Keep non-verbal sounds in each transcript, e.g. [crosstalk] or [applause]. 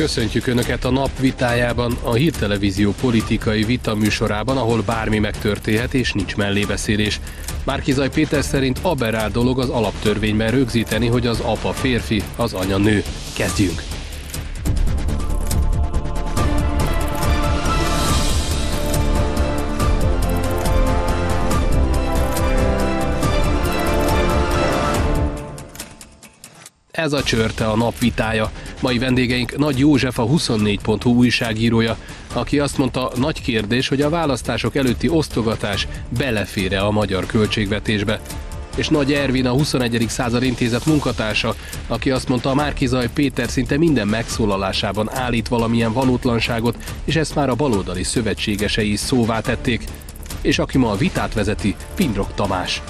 Köszöntjük Önöket a nap vitájában, a hírtelevízió politikai vita műsorában, ahol bármi megtörténhet és nincs mellébeszélés. Márkizaj Péter szerint aberrál dolog az alaptörvényben rögzíteni, hogy az apa férfi, az anya nő. Kezdjünk! Ez a csörte a nap vitája. Mai vendégeink Nagy József, a 24.hu újságírója, aki azt mondta, nagy kérdés, hogy a választások előtti osztogatás belefére a magyar költségvetésbe. És Nagy Ervin, a 21. század intézet munkatársa, aki azt mondta, a Márkizaj Péter szinte minden megszólalásában állít valamilyen valótlanságot, és ezt már a baloldali szövetségesei is szóvá tették. És aki ma a vitát vezeti, Pindrok Tamás.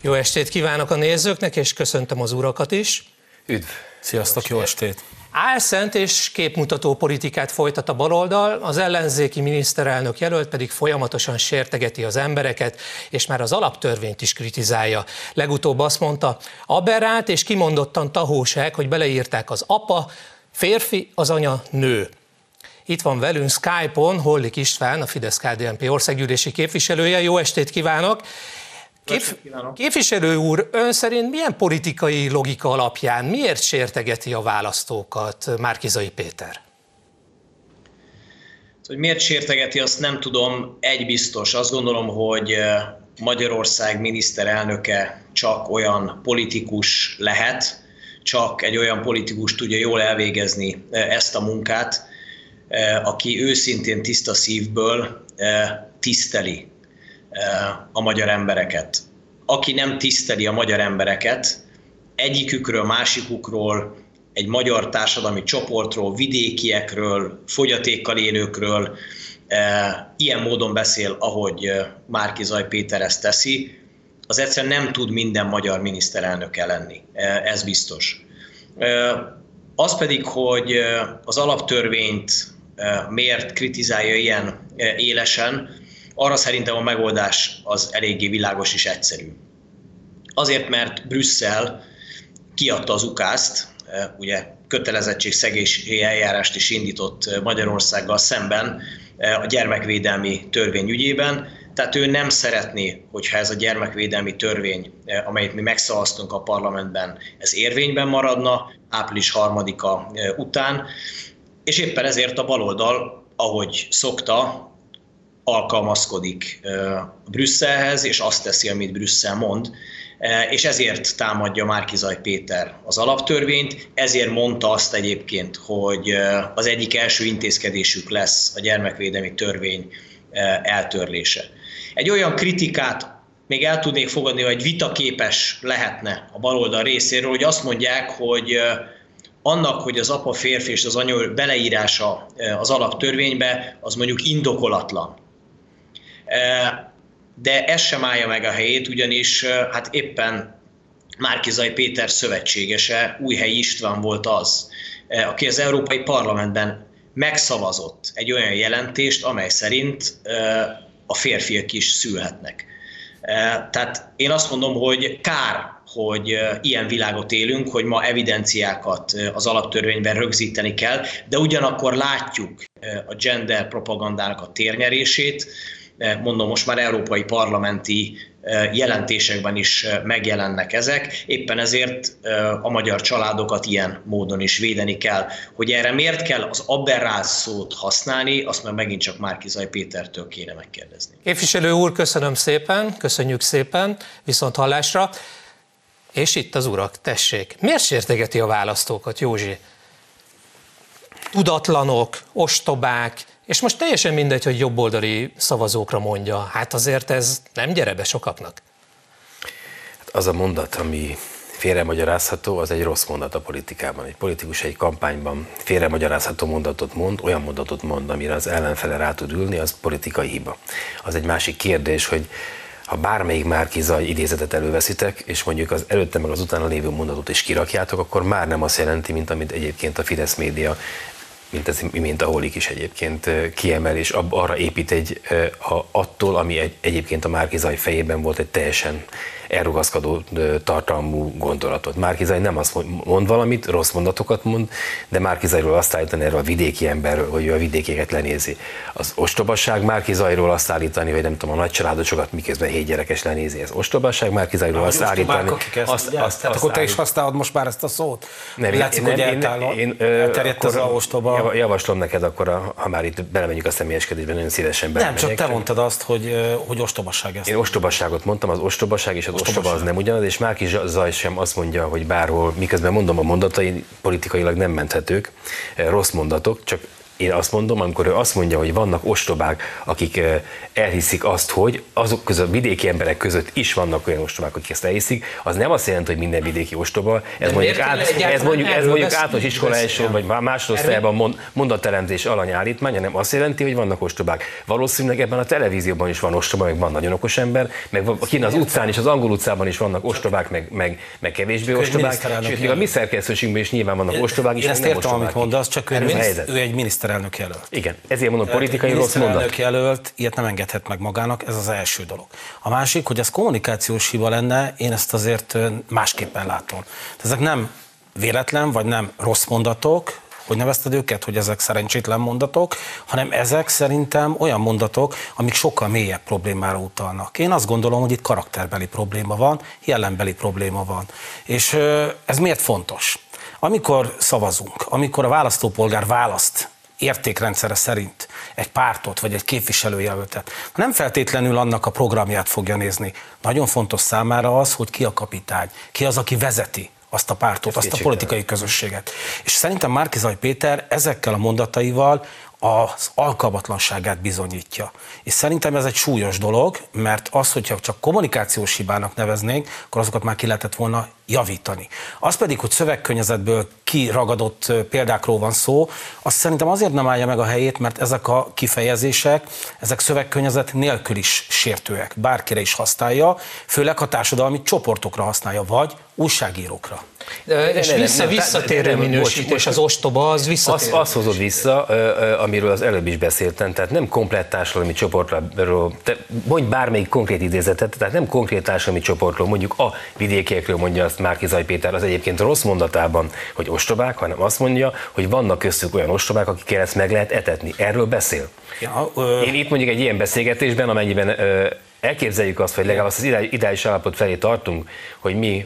Jó estét kívánok a nézőknek, és köszöntöm az urakat is. Üdv! Sziasztok, jó estét! Álszent és képmutató politikát folytat a baloldal, az ellenzéki miniszterelnök jelölt pedig folyamatosan sértegeti az embereket, és már az alaptörvényt is kritizálja. Legutóbb azt mondta, aberrált és kimondottan tahóság, hogy beleírták az apa, férfi, az anya, nő. Itt van velünk Skype-on Hollik István, a Fidesz-KDNP országgyűlési képviselője. Jó estét kívánok! Kép, képviselő úr, ön szerint milyen politikai logika alapján miért sértegeti a választókat Márkizai Péter? Hogy miért sértegeti, azt nem tudom. Egy biztos. Azt gondolom, hogy Magyarország miniszterelnöke csak olyan politikus lehet, csak egy olyan politikus tudja jól elvégezni ezt a munkát, aki őszintén tiszta szívből tiszteli a magyar embereket. Aki nem tiszteli a magyar embereket, egyikükről, másikukról, egy magyar társadalmi csoportról, vidékiekről, fogyatékkal élőkről, ilyen módon beszél, ahogy Márki Zaj Péter ezt teszi, az egyszerűen nem tud minden magyar miniszterelnöke lenni, ez biztos. Az pedig, hogy az alaptörvényt miért kritizálja ilyen élesen, arra szerintem a megoldás az eléggé világos és egyszerű. Azért, mert Brüsszel kiadta az ukázt, e, ugye kötelezettségszegési eljárást is indított e, Magyarországgal szemben e, a gyermekvédelmi törvény ügyében, tehát ő nem szeretné, hogyha ez a gyermekvédelmi törvény, amelyet mi megszavaztunk a parlamentben, ez érvényben maradna április harmadika után, és éppen ezért a baloldal, ahogy szokta, alkalmazkodik Brüsszelhez, és azt teszi, amit Brüsszel mond, és ezért támadja Márkizaj Péter az alaptörvényt, ezért mondta azt egyébként, hogy az egyik első intézkedésük lesz a gyermekvédelmi törvény eltörlése. Egy olyan kritikát még el tudnék fogadni, hogy vitaképes lehetne a baloldal részéről, hogy azt mondják, hogy annak, hogy az apa férfi és az anya beleírása az alaptörvénybe, az mondjuk indokolatlan de ez sem állja meg a helyét, ugyanis hát éppen Márkizai Péter szövetségese, Újhely István volt az, aki az Európai Parlamentben megszavazott egy olyan jelentést, amely szerint a férfiak is szülhetnek. Tehát én azt mondom, hogy kár, hogy ilyen világot élünk, hogy ma evidenciákat az alaptörvényben rögzíteni kell, de ugyanakkor látjuk a gender propagandának a térnyerését, mondom, most már európai parlamenti jelentésekben is megjelennek ezek, éppen ezért a magyar családokat ilyen módon is védeni kell. Hogy erre miért kell az aberrált szót használni, azt már megint csak Márkizaj Pétertől kéne megkérdezni. Képviselő úr, köszönöm szépen, köszönjük szépen, viszont hallásra. És itt az urak, tessék. Miért sértegeti a választókat, Józsi? Tudatlanok, ostobák, és most teljesen mindegy, hogy jobboldali szavazókra mondja. Hát azért ez nem gyere be sokaknak. Hát az a mondat, ami félremagyarázható, az egy rossz mondat a politikában. Egy politikus egy kampányban félremagyarázható mondatot mond, olyan mondatot mond, amire az ellenfele rá tud ülni, az politikai hiba. Az egy másik kérdés, hogy ha bármelyik Márkizaj idézetet előveszitek, és mondjuk az előtte meg az utána lévő mondatot is kirakjátok, akkor már nem azt jelenti, mint amit egyébként a Fidesz média mint, ez, mint a Holik is egyébként kiemel, és arra épít egy, attól, ami egy, egyébként a Márkizaj fejében volt egy teljesen elrugaszkodó tartalmú gondolatot. Márkizaj nem azt mond, mond valamit, rossz mondatokat mond, de Márkizajról azt állítani erről a vidéki emberről, hogy ő a vidékéket lenézi. Az ostobasság Márkizajról azt állítani, hogy nem tudom, a nagy családosokat miközben hét gyerekes lenézi, ez ostobasság Márkizajról azt állítani. Azt, azt, azt, Tehát akkor te is használod most már ezt a szót? Nem, Látszik, én, hogy eltállod, én, elterjedt az a ostoba. Javaslom neked akkor, ha már itt belemegyünk a személyeskedésben, nagyon szívesen Nem, csak te mondtad azt, hogy, hogy ostobaság ez. Én ostobaságot mondtam, az ostobaság és az ostoba az nem ugyanaz, és Márki Zaj sem azt mondja, hogy bárhol, miközben mondom a mondatai politikailag nem menthetők, rossz mondatok, csak én azt mondom, amikor ő azt mondja, hogy vannak ostobák, akik elhiszik azt, hogy azok között, vidéki emberek között is vannak olyan ostobák, akik ezt elhiszik, az nem azt jelenti, hogy minden vidéki ostoba. Ez mondjuk, át, ez mondjuk, ez mondjuk általános iskola első vagy másodosztályban mondatteremtés alanyállítmány, hanem azt jelenti, hogy vannak ostobák. Valószínűleg ebben a televízióban is van ostoba, meg van nagyon okos ember, meg kint az utcán is, az angol utcában is vannak ostobák, meg, meg, meg kevésbé ostobák. Sőt, még a mi szerkesztőségben is nyilván vannak ostobák. Én ezt értem, amit mondasz, csak ő, ő egy miniszterelnök jelölt. Igen, ezért mondom, politikai rossz mondat. jelölt, ilyet nem engedhet meg magának, ez az első dolog. A másik, hogy ez kommunikációs hiba lenne, én ezt azért másképpen látom. Ezek nem véletlen, vagy nem rossz mondatok, hogy nevezted őket, hogy ezek szerencsétlen mondatok, hanem ezek szerintem olyan mondatok, amik sokkal mélyebb problémára utalnak. Én azt gondolom, hogy itt karakterbeli probléma van, jelenbeli probléma van. És ez miért fontos? Amikor szavazunk, amikor a választópolgár választ értékrendszere szerint egy pártot vagy egy képviselőjelöltet, nem feltétlenül annak a programját fogja nézni. Nagyon fontos számára az, hogy ki a kapitány, ki az, aki vezeti azt a pártot, azt a politikai közösséget. És szerintem Márkizaj Péter ezekkel a mondataival az alkalmatlanságát bizonyítja. És szerintem ez egy súlyos dolog, mert az, hogyha csak kommunikációs hibának neveznénk, akkor azokat már ki lehetett volna javítani. Az pedig, hogy szövegkönyezetből kiragadott példákról van szó, azt szerintem azért nem állja meg a helyét, mert ezek a kifejezések, ezek szövegkönnyezet nélkül is sértőek. Bárkire is használja, főleg a társadalmi csoportokra használja, vagy újságírókra. De, és vissza, visszatérő minősítés, az ostoba, az visszatérő. Azt, azt hozod vissza, amiről az előbb is beszéltem, tehát nem komplett társadalmi csoportról, te mondj bármelyik konkrét idézetet, tehát nem konkrét társadalmi csoportról, mondjuk a vidékiekről mondja azt Márki Zaj Péter az egyébként rossz mondatában, hogy ostobák, hanem azt mondja, hogy vannak köztük olyan ostobák, akikkel ezt meg lehet etetni. Erről beszél. Ja, ö... Én itt mondjuk egy ilyen beszélgetésben, amennyiben ö, elképzeljük azt, hogy legalább az ideális állapot felé tartunk, hogy mi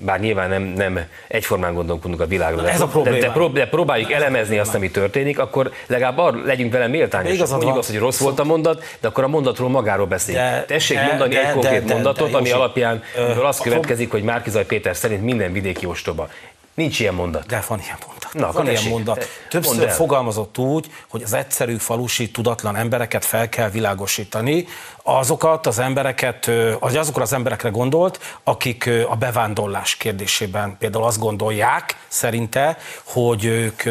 bár nyilván nem, nem egyformán gondolkodunk a világról, de, ez a de, de, prób- de próbáljuk elemezni azt, ami történik, akkor legalább arra legyünk vele méltányosak. Mondjuk azt, hogy rossz volt a mondat, de akkor a mondatról magáról beszéljünk. Tessék de, mondani de, egy konkrét de, de, mondatot, de, ami alapján ö, az következik, hogy Márkizaj Péter szerint minden vidéki ostoba. Nincs ilyen mondat. De van ilyen mondat. Na, van ilyen mondat. Többször fogalmazott úgy, hogy az egyszerű falusi tudatlan embereket fel kell világosítani, azokat az embereket, az azokra az emberekre gondolt, akik a bevándorlás kérdésében például azt gondolják, szerinte, hogy ők,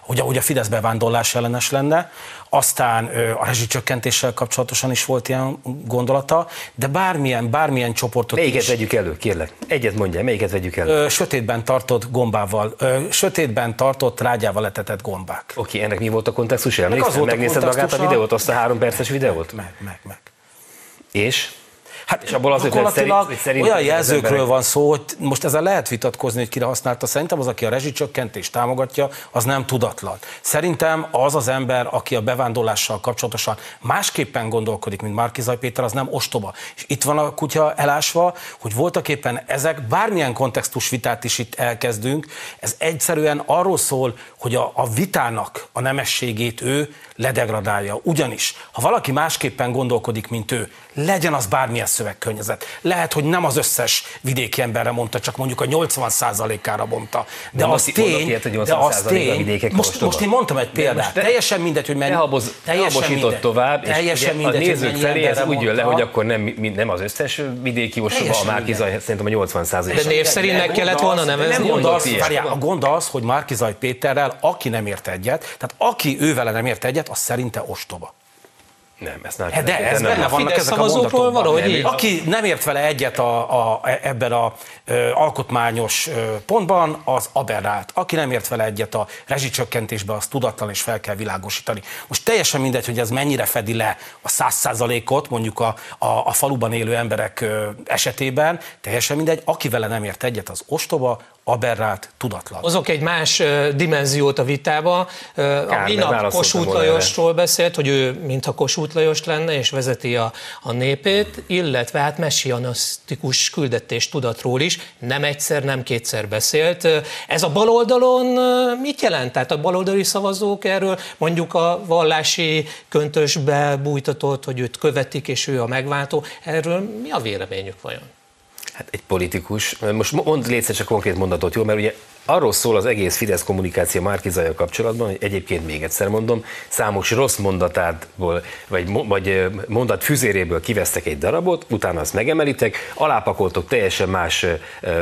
hogy, hogy a Fidesz bevándorlás ellenes lenne, aztán a rezsicsökkentéssel kapcsolatosan is volt ilyen gondolata, de bármilyen, bármilyen csoportot Melyiket is, vegyük elő, kérlek? Egyet mondja, melyiket vegyük elő? Sötétben tartott gombával, sötétben tartott rágyával letetett gombák. Oké, okay, ennek mi volt a kontextus? Emlékszel, megnézted magát a videót, azt a három perces videót? Meg, meg, meg. És? Hát és abból az, hogy szerint, szerint olyan jelzőkről van szó, hogy most ezzel lehet vitatkozni, hogy kire használta. Szerintem az, aki a rezsicsökkentést támogatja, az nem tudatlan. Szerintem az az ember, aki a bevándorlással kapcsolatosan másképpen gondolkodik, mint Márkizaj Péter, az nem ostoba. És itt van a kutya elásva, hogy voltak éppen ezek, bármilyen kontextus vitát is itt elkezdünk, ez egyszerűen arról szól, hogy a, a vitának a nemességét ő ledegradálja. Ugyanis, ha valaki másképpen gondolkodik, mint ő, legyen az bármilyen szövegkörnyezet. Lehet, hogy nem az összes vidéki emberre mondta, csak mondjuk a 80%-ára mondta. De, de az tény, ilyet, de az tény, most, most én mondtam egy példát, te, teljesen mindegy, hogy mennyi, haboz, teljesen mindegy, tovább, teljesen mindegy, a nézők felé ez úgy jön le, hogy akkor nem, nem az összes vidéki ostoba, a Márkizaj szerintem a 80% De név szerint meg kellett volna nevezni? A gond az, hogy Márkizaj Péterrel, aki nem ért egyet, tehát aki ővele nem ért egyet, az szerinte ostoba. Nem, ezt nem. Hát de ez nem benne nem. vannak Fidesz ezek a szavazókról valahogy így van. Aki nem ért vele egyet a, a, ebben a ö, alkotmányos ö, pontban, az aberrált. Aki nem ért vele egyet a rezsicsökkentésben, az tudatlan és fel kell világosítani. Most teljesen mindegy, hogy ez mennyire fedi le a száz százalékot, mondjuk a, a, a faluban élő emberek ö, esetében, teljesen mindegy, aki vele nem ért egyet, az ostoba, aberrált, tudatlan. Hozok egy más dimenziót a vitába. Ö, A minap Kossuth Lajosról beszélt, hogy ő mintha Kossuth Lajos lenne, és vezeti a, a népét, illetve hát messianisztikus küldetés tudatról is. Nem egyszer, nem kétszer beszélt. Ez a baloldalon mit jelent? Tehát a baloldali szavazók erről mondjuk a vallási köntösbe bújtatott, hogy őt követik, és ő a megváltó. Erről mi a véleményük vajon? Hát egy politikus, most mond légy csak konkrét mondatot, jó? Mert ugye arról szól az egész Fidesz kommunikáció Márkizaja kapcsolatban, hogy egyébként még egyszer mondom, számos rossz mondatátból, vagy, vagy mondat füzéréből kivesztek egy darabot, utána azt megemelitek, alápakoltok teljesen más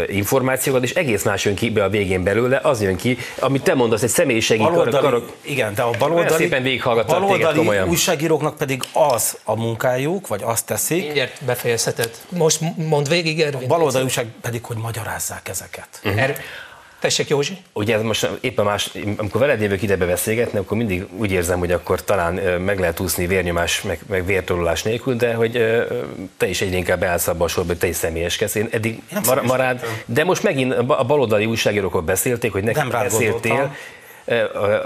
információkat, és egész más jön ki be a végén belőle, az jön ki, amit te mondasz, egy személyiségi baloldali, karok, karok, igen, de a baloldali, szépen végighallgattak téged baloldali komolyan. újságíróknak pedig az a munkájuk, vagy azt teszik, Mindjárt befejezheted. Most mond végig, Ervin. a baloldali újság pedig, hogy magyarázzák ezeket. Er... Tessék, Józsi. Ugye ez most éppen más, amikor veled jövök ide beszélgetni, akkor mindig úgy érzem, hogy akkor talán meg lehet úszni vérnyomás, meg, meg vértorulás nélkül, de hogy te is egyre inkább állsz abba a sorba, hogy te is személyeskedsz. Én eddig Nem mar, marád, de most megint a baloldali újságírókról beszélték, hogy rád beszéltél,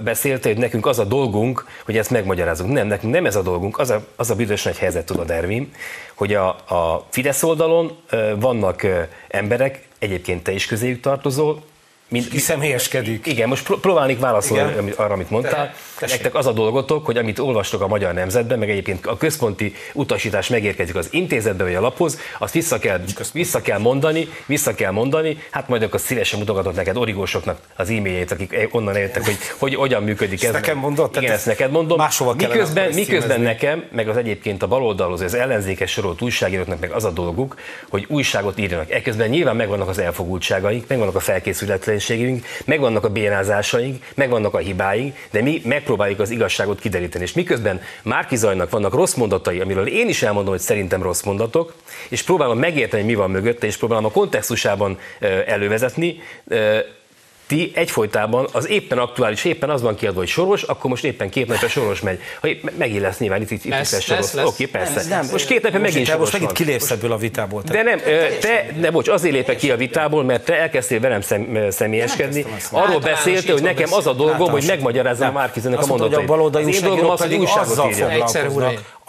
beszéltél, hogy nekünk az a dolgunk, hogy ezt megmagyarázunk. Nem, nekünk nem ez a dolgunk, az a, az a büdös nagy helyzet, tudod, Ervin, hogy a, a Fidesz oldalon vannak emberek, egyébként te is közéjük tartozol, mint, Ki személyeskedik. igen, most pró- próbálnék válaszolni Igen. arra, amit mondtál. Tessék. Nektek az a dolgotok, hogy amit olvastok a Magyar Nemzetben, meg egyébként a központi utasítás megérkezik az intézetbe vagy a laphoz, azt vissza kell, vissza kell mondani, vissza kell mondani, hát majd akkor szívesen mutogatok neked origósoknak az e-mailjét, akik onnan értek, hogy, hogy hogyan működik ez. nekem mondod? Igen, ezt neked mondom. máshova miközben, miközben nekem, meg az egyébként a baloldalhoz, az ellenzékes sorolt újságíróknak meg az a dolguk, hogy újságot írjanak. Ekközben nyilván megvannak az elfogultságaink, megvannak a felkészületlenségünk, megvannak a bénázásaink, megvannak a hibáink, de mi megpróbáljuk az igazságot kideríteni. És miközben Márki Zajnak vannak rossz mondatai, amiről én is elmondom, hogy szerintem rossz mondatok, és próbálom megérteni, mi van mögötte, és próbálom a kontextusában elővezetni, ti egyfolytában az éppen aktuális, éppen az van kiadva, hogy soros, akkor most éppen két napja soros megy. Ha épp- megint lesz nyilván, itt, itt, itt Lesz, lesz, soros. lesz, lesz. Oké, persze. Nem, most két napja megint te soros most megint kilépsz ebből a vitából. De nem, te, de bocs, azért lépek ki a vitából, mert te elkezdtél velem szem, személyeskedni. Arról beszéltél, hogy nekem az a dolgom, hogy megmagyarázzam Nem. Márkizenek a hogy mondatait. Az én dolgom az, hogy újságot írjak.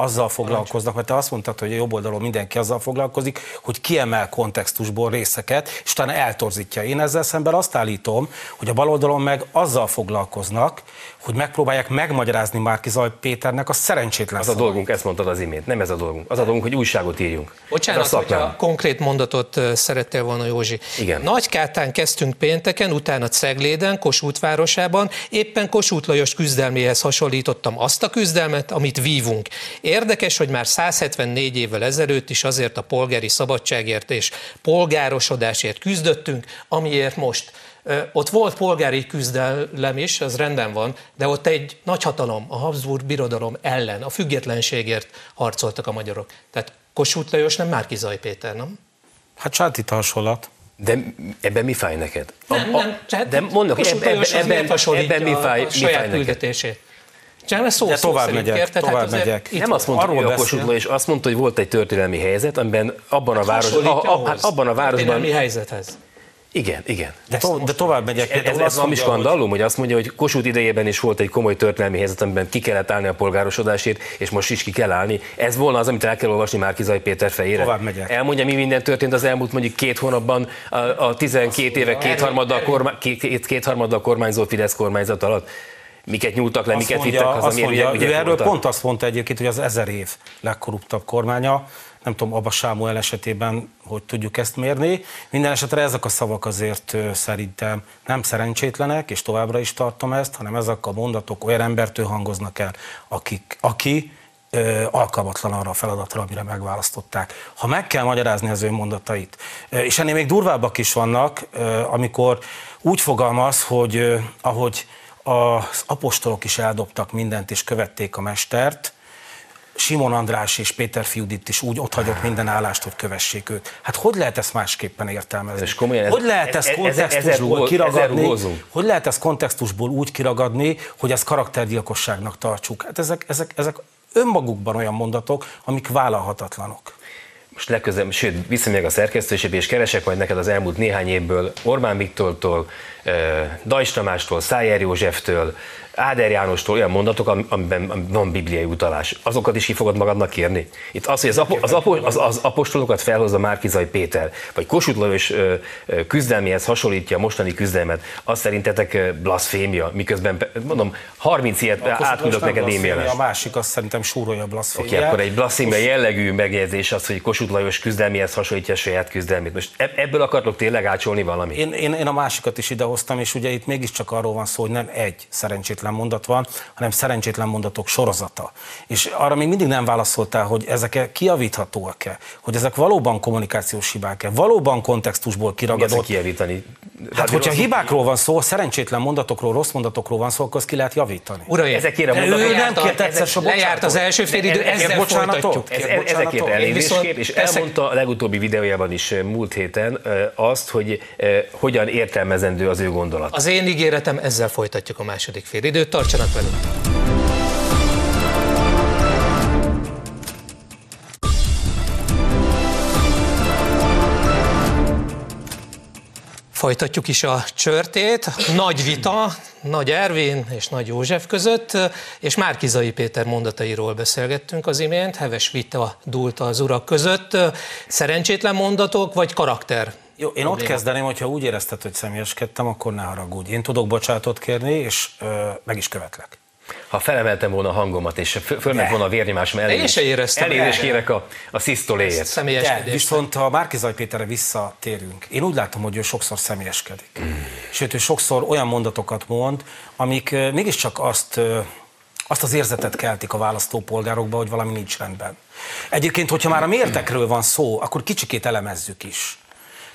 Azzal foglalkoznak, mert te azt mondtad, hogy a jobb oldalon mindenki azzal foglalkozik, hogy kiemel kontextusból részeket, és utána eltorzítja. Én ezzel szemben azt állítom, hogy a baloldalon meg azzal foglalkoznak, hogy megpróbálják megmagyarázni Márki Zaj Péternek a szerencsétlen Az a szavait. dolgunk, ezt mondtad az imént. Nem ez a dolgunk. Az a dolgunk, hogy újságot írjunk. Bocsánat, a hogyha konkrét mondatot szerettél volna, Józsi. Igen. Nagykátán kezdtünk pénteken, utána Cegléden, Kossuth városában. Éppen Kossuth Lajos küzdelméhez hasonlítottam azt a küzdelmet, amit vívunk. Érdekes, hogy már 174 évvel ezelőtt is azért a polgári szabadságért és polgárosodásért küzdöttünk, amiért most. Ott volt polgári küzdelem is, az rendben van, de ott egy nagyhatalom, a Habsburg birodalom ellen, a függetlenségért harcoltak a magyarok. Tehát Kossuth Lajos nem Márki Zaj Péter, nem? Hát sátít a hasonlat. De ebben mi fáj neked? A- Nem, a- nem, tehát de mondok, ebben, ebben, ebben mi fáj, a mi saját fáj neked? Csak szó, De szó tovább szerint, megyek, érted? tovább azért megyek. itt Nem azt mondta, Arról a beszél. Lajos, azt mondta, hogy volt egy történelmi helyzet, amiben abban a városban, hasonlítja a, a, hát abban a városban, Mi helyzethez? igen, igen. De, to- de tovább megyek. Ez, ez, ez valami skandalum, hogy azt mondja, hogy Kossuth idejében is volt egy komoly történelmi helyzet, amiben ki kellett állni a polgárosodásért, és most is ki kell állni. Ez volna az, amit el kell olvasni Márkizai Péter fejére. Tovább megyek. Elmondja, mi minden történt az elmúlt mondjuk két hónapban, a, a 12 éve kétharmaddal, kormány, két, kétharmaddal kormányzó Fidesz kormányzat alatt. Miket nyúltak le, Azt miket mondja, vittek haza, azt miért mondja, ügyek- ő erről voltak? pont azt mondta egyébként, hogy az ezer év legkorruptabb kormánya. Nem tudom, Abba Sámuel esetében, hogy tudjuk ezt mérni. Minden esetre ezek a szavak azért szerintem nem szerencsétlenek, és továbbra is tartom ezt, hanem ezek a mondatok olyan embertől hangoznak el, akik, aki ö, alkalmatlan arra a feladatra, amire megválasztották. Ha meg kell magyarázni az ő mondatait, és ennél még durvábbak is vannak, ö, amikor úgy fogalmaz, hogy ö, ahogy az apostolok is eldobtak mindent és követték a mestert, Simon András és Péter Fiudit is úgy ott hagyott minden állást, hogy kövessék őt. Hát hogy lehet ezt másképpen értelmezni? És komolyan, hogy lehet ezt kontextusból kiragadni? Hogy lehet ezt kontextusból úgy kiragadni, hogy ezt karaktergyilkosságnak tartsuk? Hát ezek, ezek, ezek önmagukban olyan mondatok, amik vállalhatatlanok most legközelebb, sőt, vissza még a szerkesztőségbe, és keresek majd neked az elmúlt néhány évből Orbán Viktortól, Dajs Tamástól, Szájer Józseftől, Áder Jánostól olyan mondatok, amiben van bibliai utalás. Azokat is ki fogod magadnak kérni? Itt az, hogy az, apo, az, apo, az, az apostolokat felhozza Márkizai Péter, vagy Kossuth Lajos küzdelmihez hasonlítja a mostani küzdelmet, az szerintetek blasfémia, miközben, mondom, 30 ilyet átküldök neked e A másik azt szerintem súrolja blasfémia. Oké, okay, akkor egy blasfémia jellegű megjegyzés az, hogy Kossuth Lajos küzdelmihez hasonlítja a saját küzdelmét. Most ebből akartok tényleg ácsolni valamit? Én, én, én a másikat is idehoztam, és ugye itt mégiscsak arról van szó, hogy nem egy szerencsét szerencsétlen mondat van, hanem szerencsétlen mondatok sorozata. És arra még mindig nem válaszoltál, hogy ezek kiavíthatóak-e, hogy ezek valóban kommunikációs hibák-e, valóban kontextusból kiragadott. kijavítani? Hát, hogyha hibákról van szó, szerencsétlen mondatokról, rossz mondatokról van szó, akkor azt ki lehet javítani. Uraim, ezekért a mondatok, nem kért egyszer se Lejárt az első fél idő, ezzel folytatjuk. Ez, ezekért elnézést kér, és elmondta a legutóbbi videójában is múlt héten azt, hogy hogyan értelmezendő az ő gondolat. Az én ígéretem, ezzel folytatjuk a második fél időt, tartsanak velünk! Folytatjuk is a csörtét. Nagy vita, Nagy Ervin és Nagy József között, és Márkizai Péter mondatairól beszélgettünk az imént. Heves vita dúlt az urak között. Szerencsétlen mondatok, vagy karakter jó, én probléma. ott kezdeném, hogyha úgy érezted, hogy személyeskedtem, akkor ne haragudj. Én tudok bocsánatot kérni, és ö, meg is követlek. Ha felemeltem volna a hangomat, és fölment volna a vérnyomásom elé, én se éreztem. Elnézést kérek a, a szisztoléért. De, viszont ha Márkizaj Péterre visszatérünk, én úgy látom, hogy ő sokszor személyeskedik. Mm. Sőt, ő sokszor olyan mondatokat mond, amik mégiscsak azt azt az érzetet keltik a választópolgárokba, hogy valami nincs rendben. Egyébként, hogyha már a mértekről van szó, akkor kicsikét elemezzük is.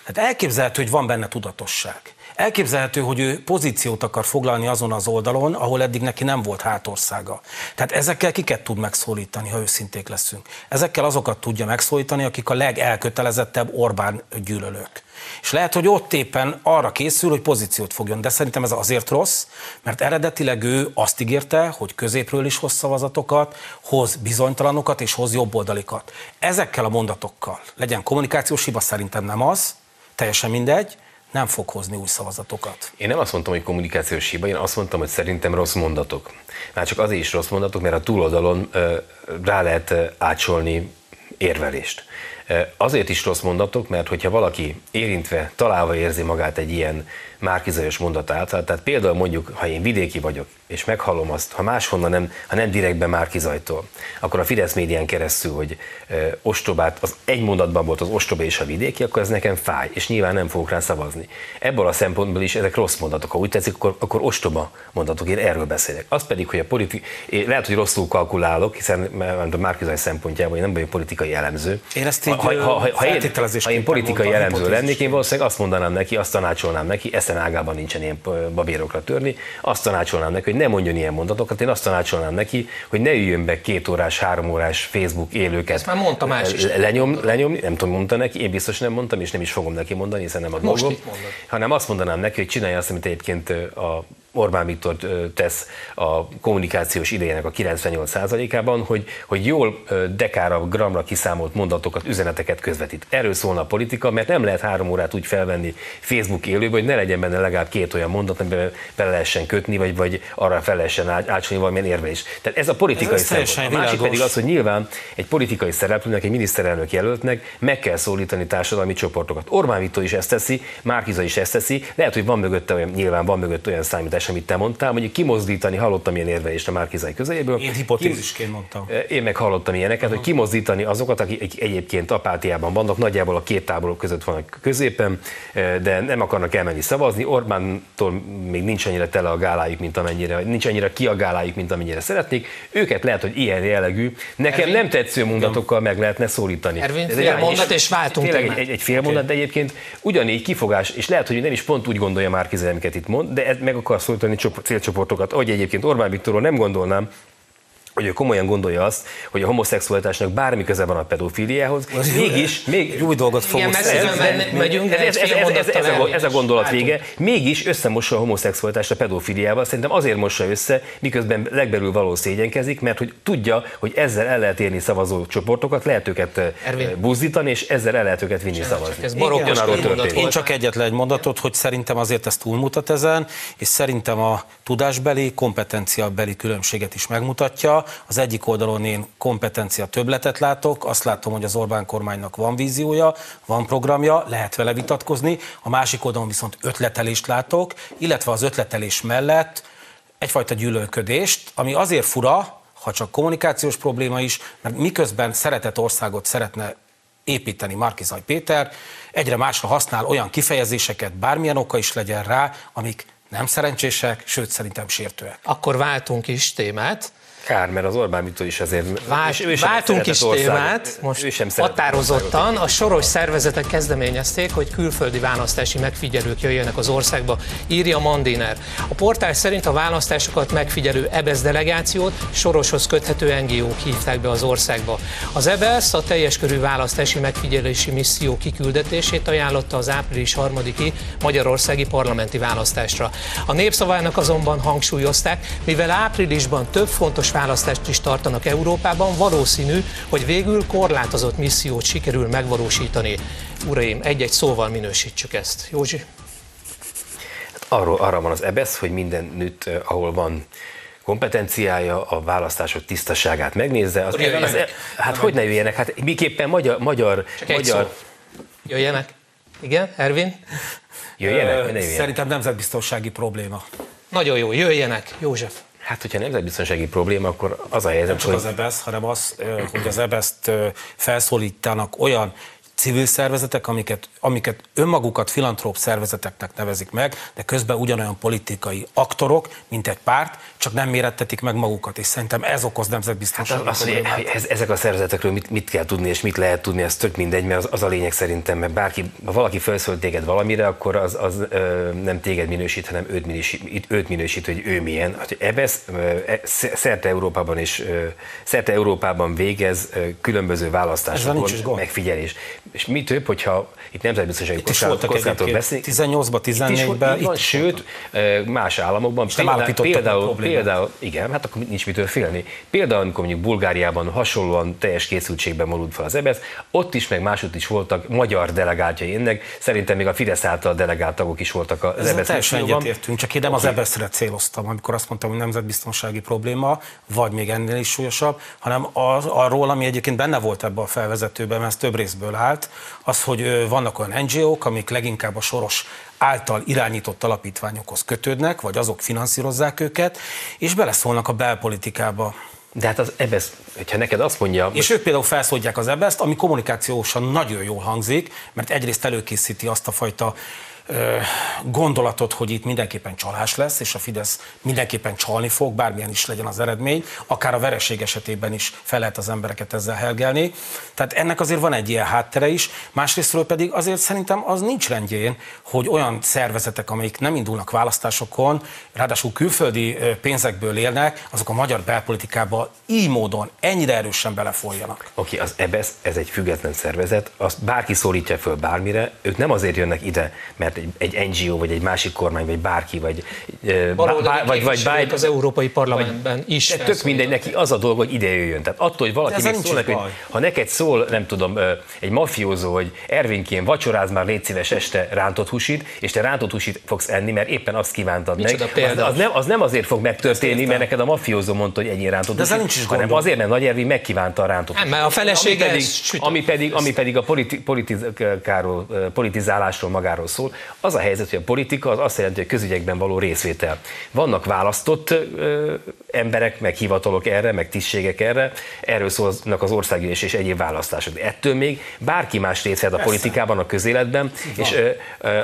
Tehát elképzelhető, hogy van benne tudatosság. Elképzelhető, hogy ő pozíciót akar foglalni azon az oldalon, ahol eddig neki nem volt hátországa. Tehát ezekkel kiket tud megszólítani, ha őszinték leszünk? Ezekkel azokat tudja megszólítani, akik a legelkötelezettebb Orbán gyűlölők. És lehet, hogy ott éppen arra készül, hogy pozíciót fogjon, de szerintem ez azért rossz, mert eredetileg ő azt ígérte, hogy középről is hoz szavazatokat, hoz bizonytalanokat és hoz jobboldalikat. Ezekkel a mondatokkal legyen kommunikációs hiba, szerintem nem az, teljesen mindegy, nem fog hozni új szavazatokat. Én nem azt mondtam, hogy kommunikációs hiba, én azt mondtam, hogy szerintem rossz mondatok. Már csak azért is rossz mondatok, mert a túloldalon rá lehet ácsolni érvelést. Azért is rossz mondatok, mert hogyha valaki érintve, találva érzi magát egy ilyen márkizajos mondat által, tehát például mondjuk, ha én vidéki vagyok, és meghallom azt, ha máshonnan nem, ha nem direktben Márkizajtól, akkor a Fidesz médián keresztül, hogy ö, ostobát, az egy mondatban volt az ostoba és a vidéki, akkor ez nekem fáj, és nyilván nem fogok rá szavazni. Ebből a szempontból is ezek rossz mondatok. Ha úgy tetszik, akkor, akkor ostoba mondatok, én erről beszélek. Az pedig, hogy a politik, én lehet, hogy rosszul kalkulálok, hiszen a Márkizaj szempontjából én nem vagyok politikai elemző. Én ezt így ha, ha, ha, ha, én, ha én politikai elemző lennék, én valószínűleg azt mondanám neki, azt tanácsolnám neki, eszen ágában nincsen ilyen babérokra törni, azt tanácsolnám neki, hogy ne mondjon ilyen mondatokat, én azt tanácsolnám neki, hogy ne üljön be két órás, három órás Facebook élőket. Ezt már mondta más is. Lenyom, lenyomni, nem tudom, mondta neki, én biztos nem mondtam, és nem is fogom neki mondani, hiszen nem a dolgom. Hanem azt mondanám neki, hogy csinálja azt, amit egyébként a Orbán Viktor tesz a kommunikációs idejének a 98%-ában, hogy, hogy jól dekára, gramra kiszámolt mondatokat, üzeneteket közvetít. Erről szólna a politika, mert nem lehet három órát úgy felvenni Facebook élőbe, hogy ne legyen benne legalább két olyan mondat, amiben fel lehessen kötni, vagy, vagy arra fel lehessen ácsolni valamilyen érve is. Tehát ez a politikai ez szempont. A másik pedig az, hogy nyilván egy politikai szereplőnek, egy miniszterelnök jelöltnek meg kell szólítani társadalmi csoportokat. Orbán Viktor is ezt teszi, Márkiza is ezt teszi, lehet, hogy van mögötte olyan, nyilván van mögött olyan számítás, amit te mondtál, mondjuk kimozdítani, hallottam ilyen érvelést a Márkizai közeléből. Én hipotézisként mondtam. Én meg hallottam ilyeneket, uh-huh. hogy kimozdítani azokat, akik egyébként apátiában vannak, nagyjából a két táborok között vannak középen, de nem akarnak elmenni szavazni. Orbántól még nincs annyira tele a gálájuk, mint amennyire, nincs annyira ki a gálájuk, mint amennyire szeretnék. Őket lehet, hogy ilyen jellegű, nekem Ervin, nem tetsző mondatokkal meg lehetne szólítani. Ervin, Ez fél mondat, és váltunk. Tényleg egy, egy fél okay. mondat, de egyébként ugyanígy kifogás, és lehet, hogy nem is pont úgy gondolja Márkizai, amiket itt mond, de meg akar szólítani célcsoportokat, ahogy egyébként Orbán Viktorról nem gondolnám, hogy ő komolyan gondolja azt, hogy a homoszexualitásnak bármi köze van a pedofíliához, mégis, még, új dolgot fogunk ez, megyünk, ez, ez, ez, ez, ez, a, ez a gondolat vége, mégis összemossa a homoszexualitást a pedofiliával, szerintem azért mossa össze, miközben legbelül való szégyenkezik, mert hogy tudja, hogy ezzel el lehet érni szavazó csoportokat, lehet őket Ervin. buzdítani, és ezzel el lehet őket vinni szavazni. Ez Én csak egyetlen egy mondatot, hogy szerintem azért ez túlmutat ezen, és szerintem a tudásbeli, kompetenciabeli különbséget is megmutatja, az egyik oldalon én kompetencia többletet látok, azt látom, hogy az Orbán kormánynak van víziója, van programja, lehet vele vitatkozni, a másik oldalon viszont ötletelést látok, illetve az ötletelés mellett egyfajta gyűlölködést, ami azért fura, ha csak kommunikációs probléma is, mert miközben szeretett országot szeretne építeni Markizaj Péter, egyre másra használ olyan kifejezéseket, bármilyen oka is legyen rá, amik nem szerencsések, sőt szerintem sértőek. Akkor váltunk is témát. Kár, mert az Orbán Viktor is azért... Vált, ő váltunk is témát, most ő sem határozottan a soros szervezetek kezdeményezték, hogy külföldi választási megfigyelők jöjjenek az országba, írja Mandiner. A portál szerint a választásokat megfigyelő EBESZ delegációt soroshoz köthető NGO-k hívták be az országba. Az EBESZ a teljes körű választási megfigyelési misszió kiküldetését ajánlotta az április 3-i magyarországi parlamenti választásra. A népszavának azonban hangsúlyozták, mivel áprilisban több fontos választást is tartanak Európában, valószínű, hogy végül korlátozott missziót sikerül megvalósítani. Uraim, egy-egy szóval minősítsük ezt. Józsi? Hát arról, arra van az EBESZ, hogy minden nőtt, ahol van kompetenciája, a választások tisztaságát megnézze. Az, az, az, hát hogy ne jöjjenek? Hát miképpen magyar... magyar, Csak magyar... Jöjjenek? Igen, Ervin? Jöjjenek? Ö, jöjjenek? Szerintem nemzetbiztonsági probléma. Nagyon jó, jöjjenek, József. Hát, hogyha nemzetbiztonsági probléma, akkor az a helyzet, Nem csak hogy... az EBSZ, hanem az, hogy az EBSZ-t felszólítanak olyan civil szervezetek, amiket, amiket önmagukat filantróp szervezeteknek nevezik meg, de közben ugyanolyan politikai aktorok, mint egy párt, csak nem mérettetik meg magukat, és szerintem ez okoz nemzetbiztonságot. Hát az, az, hogy ez, ezek a szervezetekről mit, mit, kell tudni, és mit lehet tudni, ez tök mindegy, mert az, az a lényeg szerintem, mert bárki, ha valaki felszól téged valamire, akkor az, az ö, nem téged minősít, hanem őt minősít, őt minősít hogy ő milyen. Hát, ebesz e, szerte Európában és szerte Európában végez különböző választásokon megfigyelés és mi több, hogyha itt nemzetbiztonsági kockázatot beszélünk. 18-ban, 14-ben. Van, sőt, más államokban. Például, például, például, igen, hát akkor nincs mitől félni. Például, amikor mondjuk Bulgáriában hasonlóan teljes készültségben morult fel az EBSZ, ott is, meg máshogy is voltak magyar delegáltjai ennek, szerintem még a Fidesz által delegált tagok is voltak az EBSZ. Teljesen egyetértünk, csak én nem okay. az EBSZ-re céloztam, amikor azt mondtam, hogy nemzetbiztonsági probléma, vagy még ennél is súlyosabb, hanem az, arról, ami egyébként benne volt ebben a felvezetőben, mert ez több részből állt, az, hogy vannak olyan NGO-k, amik leginkább a soros által irányított alapítványokhoz kötődnek, vagy azok finanszírozzák őket, és beleszólnak a belpolitikába. De hát az EBSZ, hogyha neked azt mondja... És ők például felszólítják az EBSZ-t, ami kommunikációsan nagyon jól hangzik, mert egyrészt előkészíti azt a fajta gondolatot, hogy itt mindenképpen csalás lesz, és a Fidesz mindenképpen csalni fog, bármilyen is legyen az eredmény, akár a vereség esetében is fel lehet az embereket ezzel helgelni. Tehát ennek azért van egy ilyen háttere is, másrésztről pedig azért szerintem az nincs rendjén, hogy olyan szervezetek, amelyik nem indulnak választásokon, ráadásul külföldi pénzekből élnek, azok a magyar belpolitikába így módon ennyire erősen belefoljanak. Oké, okay, az EBSZ, ez egy független szervezet, azt bárki szólítja föl bármire, ők nem azért jönnek ide, mert egy, egy NGO, vagy egy másik kormány, vagy bárki, vagy, bá, vagy, vagy bár, az Európai Parlamentben vagy, is. Tök mindegy, neki az a dolog, hogy ide jöjjön. Tehát attól, hogy valaki még szól neki, hogy ha neked szól, nem tudom, egy mafiózó, hogy Ervinkén vacsoráz már légy szíves este rántott húsit, és te rántott húsit fogsz enni, mert éppen azt kívántad meg. Az, az, nem, az nem azért fog megtörténni, mert neked a mafiózó mondta, hogy ennyi rántott húsit, nincs is hanem azért, mert Nagy Ervin megkívánta a rántott Nem, mert a feleség ami pedig, ami pedig, ami pedig a politi, politizálásról magáról szól, az a helyzet, hogy a politika az azt jelenti, hogy közügyekben való részvétel. Vannak választott ö, emberek, meg hivatalok erre, meg tisztségek erre, erről szólnak az országgyűlés és egyéb választások. De ettől még bárki más részt vett a politikában, a közéletben, és ö, ö,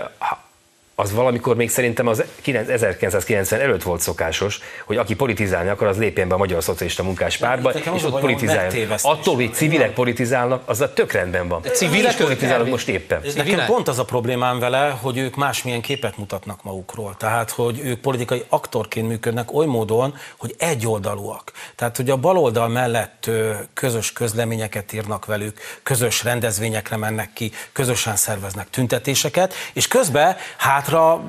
az valamikor még szerintem az 1990 előtt volt szokásos, hogy aki politizálni akar, az lépjen be a Magyar Szocialista Munkáspárba, és ott politizáljon. Attól, hogy civilek politizálnak, az a tök rendben van. De civilek politizálnak most éppen. Nekem pont az a problémám vele, hogy ők másmilyen képet mutatnak magukról. Tehát, hogy ők politikai aktorként működnek oly módon, hogy egyoldalúak. Tehát, hogy a baloldal mellett közös közleményeket írnak velük, közös rendezvényekre mennek ki, közösen szerveznek tüntetéseket, és közben hátra hátra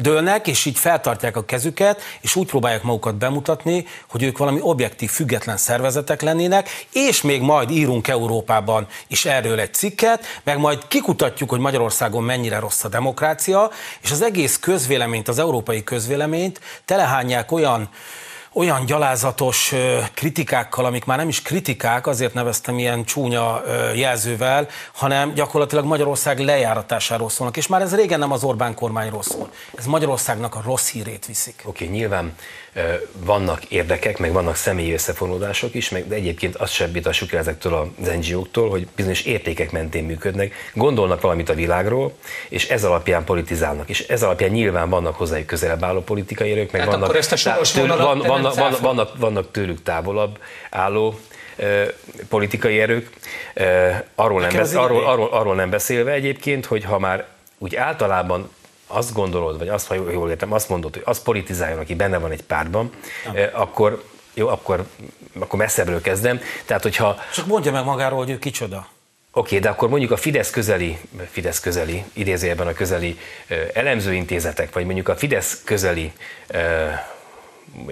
dőlnek, és így feltartják a kezüket, és úgy próbálják magukat bemutatni, hogy ők valami objektív, független szervezetek lennének, és még majd írunk Európában is erről egy cikket, meg majd kikutatjuk, hogy Magyarországon mennyire rossz a demokrácia, és az egész közvéleményt, az európai közvéleményt telehányják olyan olyan gyalázatos kritikákkal, amik már nem is kritikák, azért neveztem ilyen csúnya jelzővel, hanem gyakorlatilag Magyarország lejáratásáról szólnak. És már ez régen nem az Orbán kormányról szól. Ez Magyarországnak a rossz hírét viszik. Oké, okay, nyilván vannak érdekek, meg vannak személyi összefonódások is, meg, de egyébként azt sem vitassuk el ezektől az NGO-któl, hogy bizonyos értékek mentén működnek, gondolnak valamit a világról, és ez alapján politizálnak, és ez alapján nyilván vannak hozzájuk közelebb álló politikai erők, meg hát vannak, ezt a soros tőlük, van, vannak, vannak, vannak, vannak tőlük távolabb álló politikai erők. Arról nem, besz, arról, arról, arról nem beszélve egyébként, hogy ha már úgy általában azt gondolod, vagy azt, ha jól értem, azt mondod, hogy az politizáljon, aki benne van egy pártban, eh, akkor jó, akkor, akkor messzebbről kezdem. Tehát, hogyha... Csak mondja meg magáról, hogy ő kicsoda. Oké, okay, de akkor mondjuk a Fidesz közeli, Fidesz közeli, idézőjelben a közeli eh, elemzőintézetek, vagy mondjuk a Fidesz közeli eh,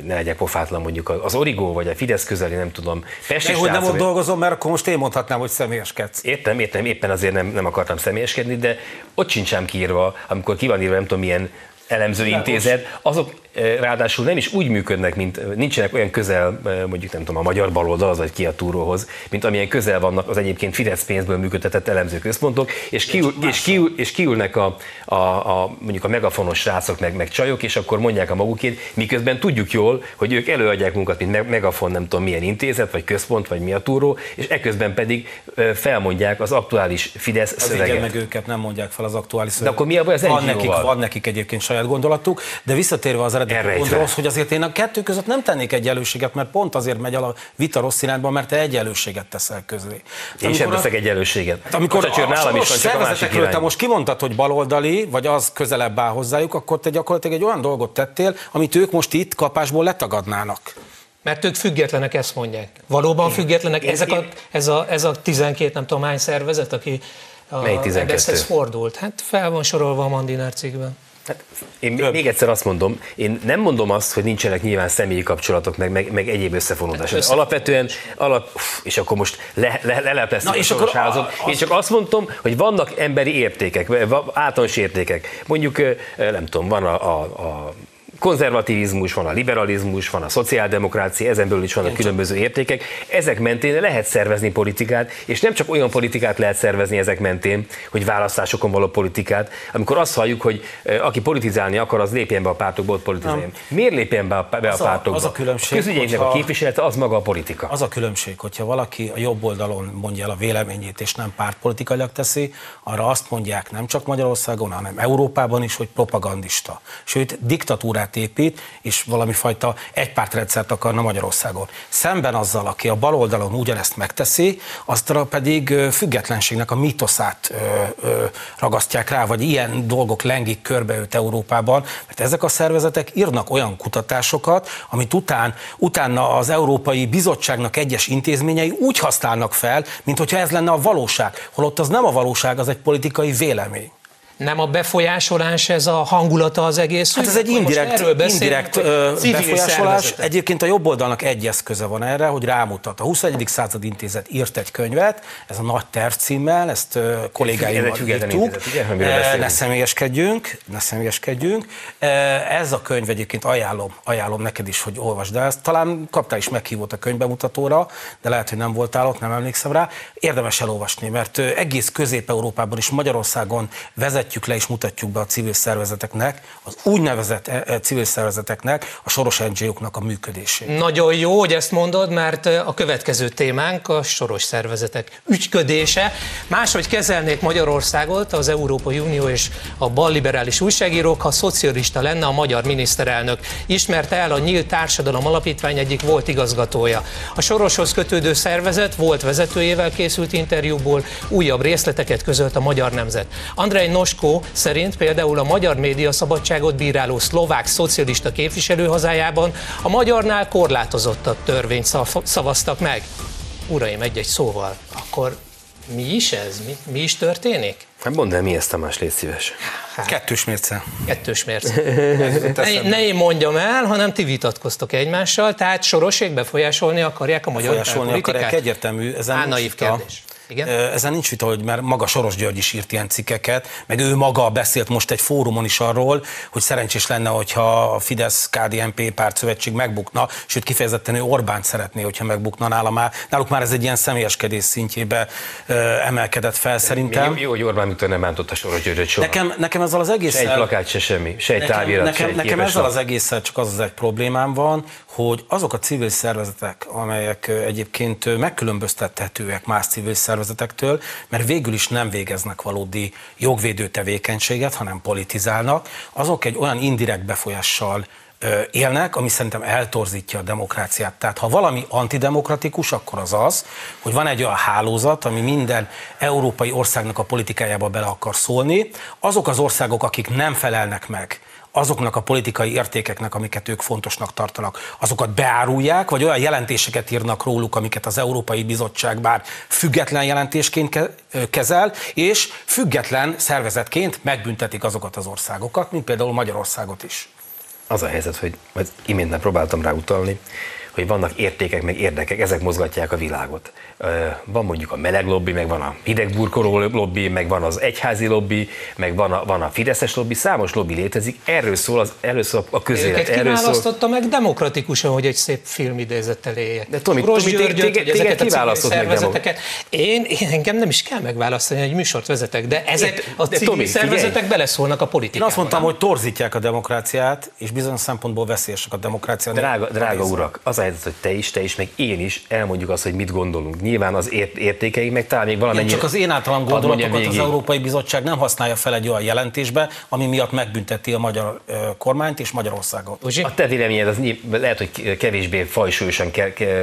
ne legyek pofátlan mondjuk az Origó, vagy a Fidesz közeli, nem tudom. Pesti hogy nem ott dolgozom, mert akkor most én mondhatnám, hogy személyeskedsz. Értem, értem, éppen azért nem, nem akartam személyeskedni, de ott sincsem kiírva, amikor ki van írva, nem tudom milyen elemzőintézet, azok ráadásul nem is úgy működnek, mint nincsenek olyan közel, mondjuk nem tudom, a magyar baloldal, vagy ki a túróhoz, mint amilyen közel vannak az egyébként Fidesz pénzből működtetett elemzőközpontok, és, kiül, és, kiül, és kiülnek a, a, a, mondjuk a megafonos srácok, meg, meg csajok, és akkor mondják a magukét, miközben tudjuk jól, hogy ők előadják munkat, mint megafon, nem tudom milyen intézet, vagy központ, vagy mi a túró, és eközben pedig felmondják az aktuális Fidesz az szöveget. Igen, meg őket nem mondják fel az aktuális szöveget. De akkor mi a baj az van nekik, van nekik egyébként saját gondolatuk, de visszatérve az eredeti rossz, hogy azért én a kettő között nem tennék egyenlőséget, mert pont azért megy a vita rossz irányba, mert te egyenlőséget teszel közé. Én sem teszek egyenlőséget. Hát amikor a, a, nálam is van, csak a te most kimondtad, hogy baloldali, vagy az közelebb áll hozzájuk, akkor te gyakorlatilag egy olyan dolgot tettél, amit ők most itt kapásból letagadnának. Mert ők függetlenek, ezt mondják. Valóban függetlenek. Én, Ezek én, a, ez, a, ez a 12 nem tudom hány szervezet, aki a, Mely 12? fordult. Hát fel van sorolva a Mandinár cikkben. Hát én Több. még egyszer azt mondom, én nem mondom azt, hogy nincsenek nyilván személyi kapcsolatok, meg, meg, meg egyéb összefonódások. Hát alapvetően, alap, és akkor most le, le, le Na, és akkor a, az... Én csak azt mondtam, hogy vannak emberi értékek, általános értékek. Mondjuk, nem tudom, van a, a, a konzervativizmus, van a liberalizmus, van a szociáldemokrácia, ezen belül is vannak különböző értékek. Ezek mentén lehet szervezni politikát, és nem csak olyan politikát lehet szervezni ezek mentén, hogy választásokon való politikát, amikor azt halljuk, hogy aki politizálni akar, az lépjen be a pártokba, ott politizáljon. Miért lépjen be a, be a pártokba? Az a különbség, a közügyeinknek a képviselete az maga a politika. Az a különbség, hogyha valaki a jobb oldalon mondja el a véleményét, és nem pártpolitikailag teszi, arra azt mondják nem csak Magyarországon, hanem Európában is, hogy propagandista. Sőt, diktatúrát politikát épít, és valami fajta egypártrendszert akarna Magyarországon. Szemben azzal, aki a baloldalon ugyanezt megteszi, aztra pedig függetlenségnek a mítoszát ragasztják rá, vagy ilyen dolgok lengik körbe őt Európában, mert ezek a szervezetek írnak olyan kutatásokat, amit után, utána az Európai Bizottságnak egyes intézményei úgy használnak fel, mint hogyha ez lenne a valóság, holott az nem a valóság, az egy politikai vélemény nem a befolyásolás ez a hangulata az egész? Hát ez egy indirekt, indirekt befolyásolás. Egyébként a jobb oldalnak egy eszköze van erre, hogy rámutat. A 21. század intézet írt egy könyvet, ez a nagy terv címmel, ezt kollégáimmal írtuk. Ne személyeskedjünk, ne személyeskedjünk. Ez a könyv egyébként ajánlom, ajánlom neked is, hogy olvasd el ezt. Talán kaptál is meghívót a könyvbemutatóra, de lehet, hogy nem voltál ott, nem emlékszem rá. Érdemes elolvasni, mert egész Közép-Európában is Magyarországon vezet vezetjük le és mutatjuk be a civil szervezeteknek, az úgynevezett e, e, civil szervezeteknek, a soros NGO-knak a működését. Nagyon jó, hogy ezt mondod, mert a következő témánk a soros szervezetek ügyködése. Máshogy kezelnék Magyarországot az Európai Unió és a balliberális újságírók, ha szocialista lenne a magyar miniszterelnök. Ismerte el a Nyílt Társadalom Alapítvány egyik volt igazgatója. A soroshoz kötődő szervezet volt vezetőjével készült interjúból újabb részleteket közölt a Magyar Nemzet. Andrei Noskó szerint például a magyar média szabadságot bíráló szlovák szocialista képviselő hazájában a magyarnál korlátozottabb törvényt szavaztak meg. Uraim, egy-egy szóval, akkor mi is ez? Mi, mi is történik? Hát mondd el, mi ez Tamás, légy szíves. Hát, Kettős mérce. Kettős mérce. [laughs] ne, ne én mondjam el, hanem ti vitatkoztok egymással, tehát soroség befolyásolni akarják a magyar Befolyásolni akarják, egyértelmű. Ez Á, naív kérdés. Igen? Ezen nincs vita, hogy mert maga Soros György is írt ilyen cikkeket, meg ő maga beszélt most egy fórumon is arról, hogy szerencsés lenne, hogyha a Fidesz KDNP pártszövetség megbukna, sőt kifejezetten ő Orbánt szeretné, hogyha megbukna nála már. Náluk már ez egy ilyen személyeskedés szintjébe emelkedett fel szerintem. Jó, jó, hogy Orbán Viktor nem bántotta Soros Györgyöt soha. Nekem, nekem ezzel az egész. Se egy plakát, se semmi, se egy nekem, távirat, nekem, se egy nekem ezzel az egésszel csak az az egy problémám van, hogy azok a civil szervezetek, amelyek egyébként megkülönböztethetőek más civil szervezetektől, mert végül is nem végeznek valódi jogvédő tevékenységet, hanem politizálnak, azok egy olyan indirekt befolyással élnek, ami szerintem eltorzítja a demokráciát. Tehát ha valami antidemokratikus, akkor az az, hogy van egy olyan hálózat, ami minden európai országnak a politikájába bele akar szólni. Azok az országok, akik nem felelnek meg azoknak a politikai értékeknek, amiket ők fontosnak tartanak, azokat beárulják, vagy olyan jelentéseket írnak róluk, amiket az Európai Bizottság bár független jelentésként kezel, és független szervezetként megbüntetik azokat az országokat, mint például Magyarországot is. Az a helyzet, hogy majd imént nem próbáltam rá utalni, hogy vannak értékek, meg érdekek, ezek mozgatják a világot. Van mondjuk a meleg lobby, meg van a hidegburkoló lobby, meg van az egyházi lobby, meg van a, van a fideszes lobby, számos lobby létezik, erről szól, az, erről szól a közélet. Őket erről szól... meg demokratikusan, hogy egy szép filmidézettel éljek. De Tomi, Tomi Györgyöt, téged, téged kiválasztott meg szervezeteket. Én, én, engem nem is kell megválasztani, egy műsort vezetek, de ezek a civil Tomi, szervezetek figyelj. beleszólnak a politikába. Én azt mondtam, nem? hogy torzítják a demokráciát, és bizonyos szempontból veszélyesek a demokrácia. Drága, drága urak, az a helyzet, hogy te is, te is, meg én is elmondjuk azt, hogy mit gondolunk. Nyilván az ért, értékeink, meg talán még valamennyi... csak az én általam gondolatokat az Európai Bizottság nem használja fel egy olyan jelentésbe, ami miatt megbünteti a magyar kormányt és Magyarországot. Uzsi? A te véleményed az lehet, hogy kevésbé fajsúlyosan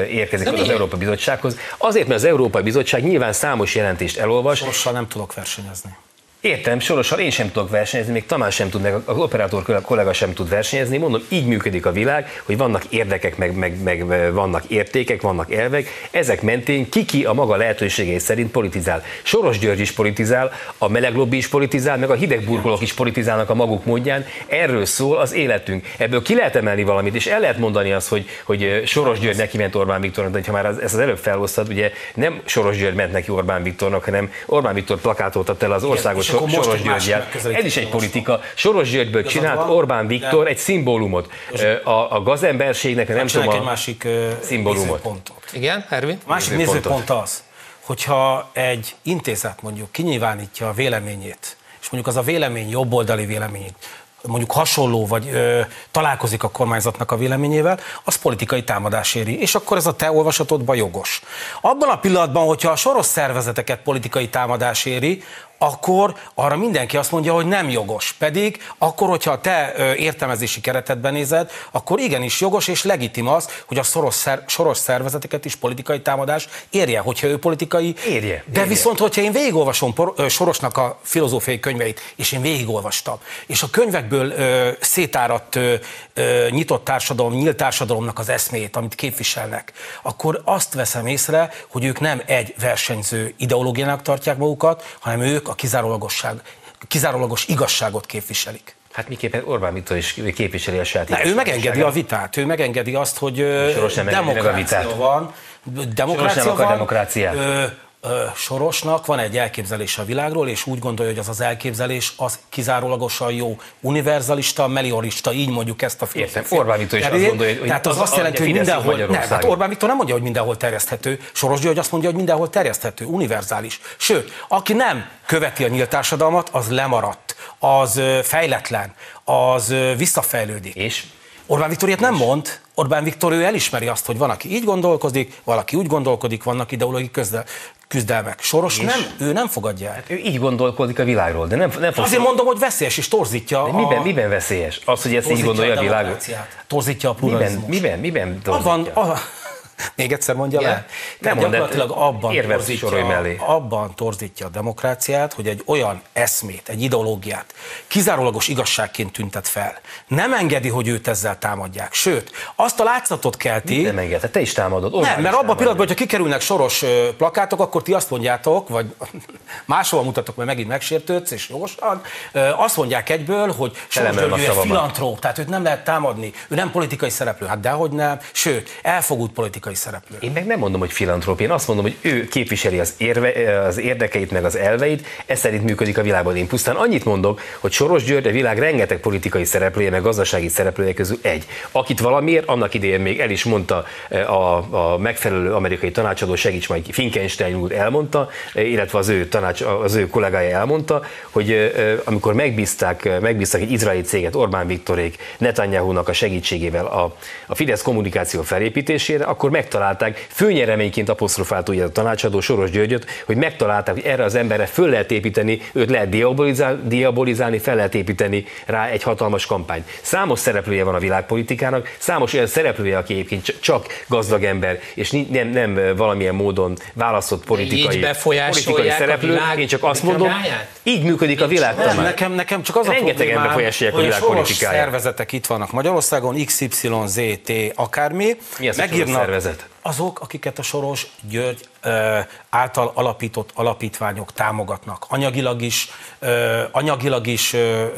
érkezik az, az Európai Bizottsághoz. Azért, mert az Európai Bizottság nyilván számos jelentést elolvas. Sorossal nem tudok versenyezni. Értem, sorosan én sem tudok versenyezni, még Tamás sem tud, meg az operátor kollega sem tud versenyezni. Mondom, így működik a világ, hogy vannak érdekek, meg, meg, meg vannak értékek, vannak elvek, ezek mentén kiki a maga lehetőségei szerint politizál. Soros György is politizál, a meleg lobby is politizál, meg a hidegburkolók is politizálnak a maguk módján. Erről szól az életünk. Ebből ki lehet emelni valamit, és el lehet mondani azt, hogy, hogy Soros György neki ment Orbán Viktornak, de ha már ezt az előbb felhoztad, ugye nem Soros György ment neki Orbán Viktornak, hanem Orbán Viktor plakátolta el az országos akkor Soros Györgyel. Ez is egy politika. Soros Györgyből csinált Orbán Viktor egy szimbólumot. A, a gazemberségnek, nem tudom, a egy másik szimbólumot. Igen, Ervin? A másik nézőpont az, hogyha egy intézet mondjuk kinyilvánítja a véleményét, és mondjuk az a vélemény jobboldali vélemény, mondjuk hasonló, vagy ö, találkozik a kormányzatnak a véleményével, az politikai támadás éri, és akkor ez a te olvasatodban jogos. Abban a pillanatban, hogyha a soros szervezeteket politikai támadás éri, akkor arra mindenki azt mondja, hogy nem jogos. Pedig akkor, hogyha te értelmezési keretedben nézed, akkor igenis jogos és legitim az, hogy a szoros, szer, soros szervezeteket is politikai támadás érje, hogyha ő politikai. Érje. De érje. viszont, hogyha én végigolvasom por, Sorosnak a filozófiai könyveit, és én végigolvastam, és a könyvekből ö, szétáradt ö, ö, nyitott társadalom, nyílt társadalomnak az eszméjét, amit képviselnek, akkor azt veszem észre, hogy ők nem egy versenyző ideológiának tartják magukat, hanem ők a kizárólagosság, kizárólagos igazságot képviselik. Hát miképpen Orbán Viktor is képviseli a saját Ő megengedi a vitát, ő megengedi azt, hogy demokrácia van, demokrácia van, demokráciát. Ö, Sorosnak van egy elképzelése a világról, és úgy gondolja, hogy az az elképzelés az kizárólagosan jó, univerzalista, meliorista, így mondjuk ezt a filozófiát. Értem, Orbán Viktor is azt gondolja, hogy Tehát az, az azt jelenti, hogy mindenhol, nem, hát Orbán Viktor nem mondja, hogy mindenhol terjeszthető, Soros György azt mondja, hogy mindenhol terjeszthető, univerzális. Sőt, aki nem követi a nyílt társadalmat, az lemaradt az fejletlen, az visszafejlődik. És? Orbán Viktor ilyet nem mond, Orbán Viktor ő elismeri azt, hogy van, aki így gondolkodik, valaki úgy gondolkodik, vannak ideológiai közdel, küzdelmek. Soros és? nem, ő nem fogadja el. Hát ő így gondolkodik a világról, de nem, nem fog Azért mondom, hogy veszélyes és torzítja de miben, a... miben veszélyes? Az, hogy ezt így gondolja a, a világról? Torzítja a pluralizmus. Miben, miben, miben torzítja? Abban, a, még egyszer mondja yeah. le? Nem gyakorlatilag abban torzítja, mellé. abban torzítja a demokráciát, hogy egy olyan eszmét, egy ideológiát kizárólagos igazságként tüntet fel. Nem engedi, hogy őt ezzel támadják. Sőt, azt a látszatot kelti... Nem engedte, te is támadod. Nem, mert abban a pillanatban, hogyha kikerülnek soros plakátok, akkor ti azt mondjátok, vagy [laughs] máshol mutatok, mert megint megsértődsz, és jogosan, azt mondják egyből, hogy Soros György egy filantróp, tehát őt nem lehet támadni, ő nem politikai szereplő. Hát dehogy nem, sőt, elfogult politikai politikai szereplő. Én meg nem mondom, hogy filantróp, én azt mondom, hogy ő képviseli az, érve, az érdekeit, meg az elveit, ez szerint működik a világban. Én pusztán annyit mondok, hogy Soros György a világ rengeteg politikai szereplője, meg gazdasági szereplője közül egy. Akit valamiért annak idején még el is mondta e, a, a megfelelő amerikai tanácsadó, segíts majd Finkenstein úr elmondta, e, illetve az ő, tanács, az ő kollégája elmondta, hogy e, amikor megbízták, megbízták egy izraeli céget Orbán Viktorék Netanyahu-nak a segítségével a, a Fidesz kommunikáció felépítésére, akkor megtalálták, főnyereményként apostrofált ugye a tanácsadó Soros Györgyöt, hogy megtalálták, hogy erre az emberre föl lehet építeni, őt lehet diabolizálni, diabolizálni fel lehet építeni rá egy hatalmas kampányt. Számos szereplője van a világpolitikának, számos olyan szereplője, aki egyébként csak gazdag ember, és nem, nem valamilyen módon választott politikai, politikai szereplő. Én csak azt mondom, így működik a világ. Nem, nekem, nekem csak az Rengeteg a ember befolyásolják a világpolitikáját. szervezetek itt vannak Magyarországon, XYZT, akármi. Mi az megírnak, szervezet? Azok, akiket a Soros György által alapított alapítványok támogatnak, anyagilag is, ö, anyagilag is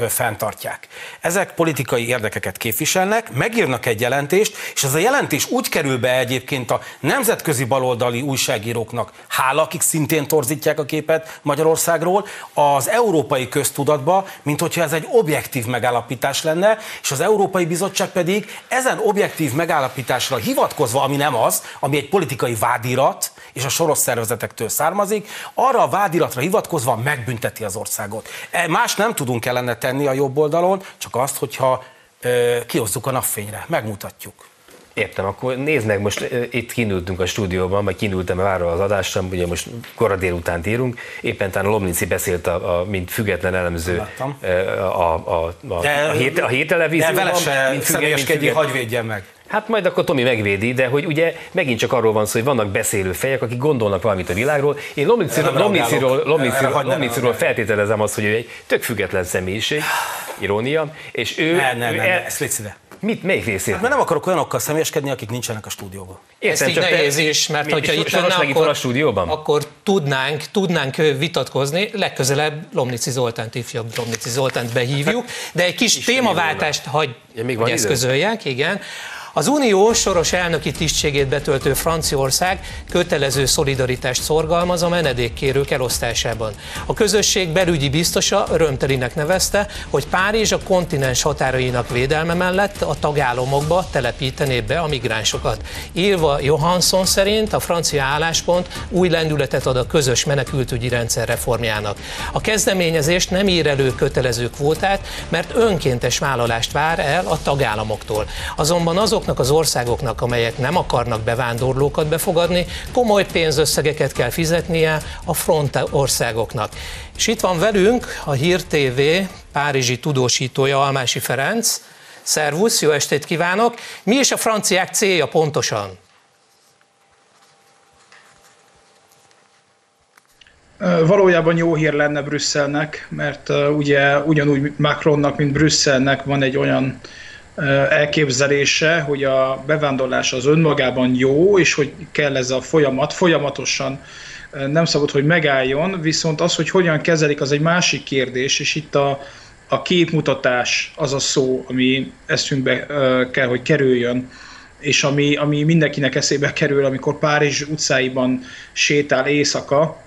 fenntartják. Ezek politikai érdekeket képviselnek, megírnak egy jelentést, és ez a jelentés úgy kerül be egyébként a nemzetközi baloldali újságíróknak, hála, akik szintén torzítják a képet Magyarországról, az európai köztudatba, mint hogyha ez egy objektív megállapítás lenne, és az Európai Bizottság pedig ezen objektív megállapításra hivatkozva, ami nem az, ami egy politikai vádirat, és a soros szervezetektől származik, arra a vádiratra hivatkozva megbünteti az országot. E, más nem tudunk ellene tenni a jobb oldalon, csak azt, hogyha ö, kihozzuk a napfényre, megmutatjuk. Értem, akkor nézd meg, most itt kinültünk a stúdióban, vagy kinültem várva az adásra, ugye most kora délután írunk, éppen talán Lomnici beszélt, a, a, mint független elemző a, a, a, a, de, a, hét, a hét televízióban. De vele se mint független, hagyj védjen meg. Hát majd akkor Tomi megvédi, de hogy ugye megint csak arról van szó, hogy vannak beszélő fejek, akik gondolnak valamit a világról. Én Lomniciról feltételezem azt, hogy ő egy tök független személyiség, irónia, és ő... Ne, ne, ne, ne, ezt légy Mit, melyik részét? Hát, mert nem akarok olyanokkal személyeskedni, akik nincsenek a stúdióban. Értem, Ez így nehéz is, mert hogyha itt lenne, akkor, a stúdióban? akkor tudnánk, tudnánk vitatkozni, legközelebb Lomnici Zoltánt, ifjabb Lomnici Zoltánt behívjuk, de egy kis témaváltást hagy, ja, még hogy eszközöljek, igen. Az Unió soros elnöki tisztségét betöltő Franciaország kötelező szolidaritást szorgalmaz a menedékkérők elosztásában. A közösség belügyi biztosa örömtelinek nevezte, hogy Párizs a kontinens határainak védelme mellett a tagállamokba telepítené be a migránsokat. Ilva Johansson szerint a francia álláspont új lendületet ad a közös menekültügyi rendszer reformjának. A kezdeményezést nem ír elő kötelező kvótát, mert önkéntes vállalást vár el a tagállamoktól. Azonban azok azoknak az országoknak, amelyek nem akarnak bevándorlókat befogadni, komoly pénzösszegeket kell fizetnie a front országoknak. És itt van velünk a Hír TV párizsi tudósítója Almási Ferenc. Szervusz, jó estét kívánok! Mi is a franciák célja pontosan? Valójában jó hír lenne Brüsszelnek, mert ugye ugyanúgy Macronnak, mint Brüsszelnek van egy olyan elképzelése, hogy a bevándorlás az önmagában jó, és hogy kell ez a folyamat. Folyamatosan nem szabad, hogy megálljon, viszont az, hogy hogyan kezelik, az egy másik kérdés, és itt a, a képmutatás az a szó, ami eszünkbe kell, hogy kerüljön, és ami, ami mindenkinek eszébe kerül, amikor Párizs utcáiban sétál éjszaka,